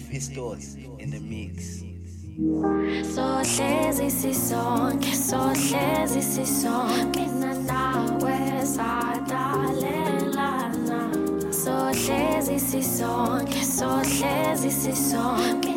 Pistos in the mix. Sohlezi So sohlezi is Mina song. So Sohlezi is sohlezi song.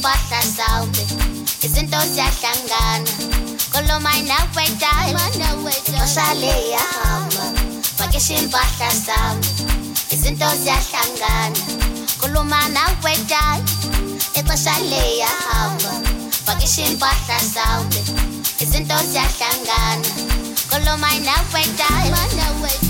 kupata sauti izinto ziyahlangana. Kolo mina wetime oshale yahamba. Vakisha impahla sami izinto ziyahlangana. Kuluma nawe time. Ixesha leyahamba vakisha impahla sami izinto ziyahlangana. Kuluma nawe time.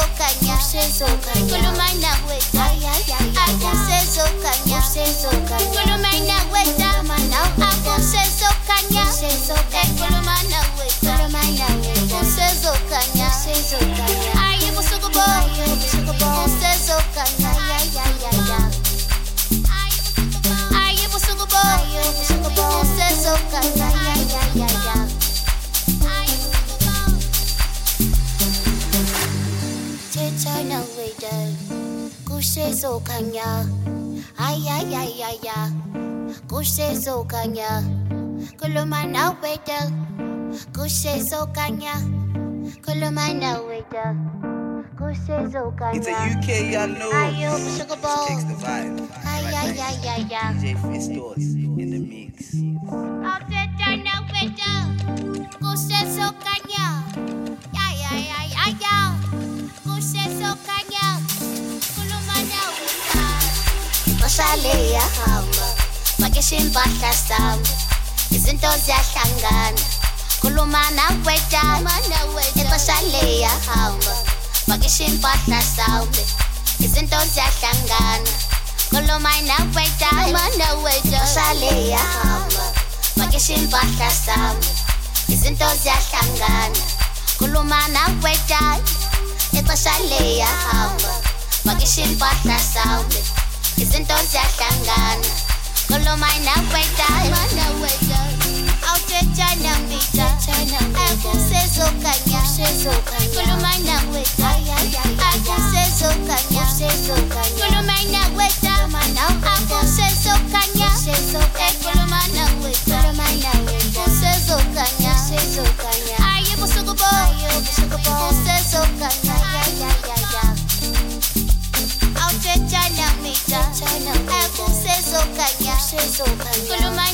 sokanya sezokanya. Kulumanda weta aka sezokanya sezokanya. Kulumanda weta mana aka sezokanya sezokanya. Kulumanda weta kulumanda weta sezokanya sezokanya. Ayi busuku bo ayi busuku bo sezokanya. Ya ya ya ya ayi busuku bo ayi busuku bo sezokanya. China Vader Kushe Zokanya Ay ay ay ay ay Kushe Zokanya Kulumana Vader Kushe Zokanya It's a UK I know. Ayo Sugar the DJ Fistos in the mix. Kushe China Vader Kushe Zokanya ilifa liyahamba makisho impahla sawo izinto ziyahlangana. Khuluma nawetana ixesha liyahamba makisho impahla sawo izinto ziyahlangana. Khuluma nawetanaixesha liyahamba makisho impahla sawo izinto ziyahlangana. Khuluma nawetana ixesha liyahamba makisho impahla sawo Izintonza hlangana Kolomina wedal Sou canhão. Sou canhão.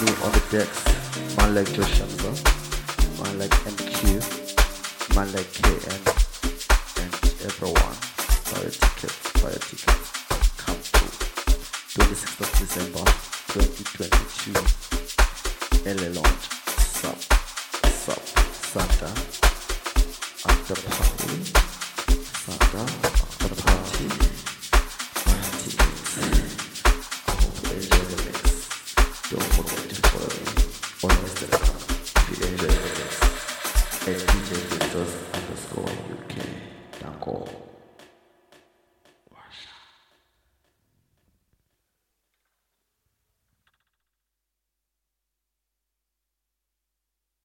on the decks. Man like Josh my man like MQ, man like KM.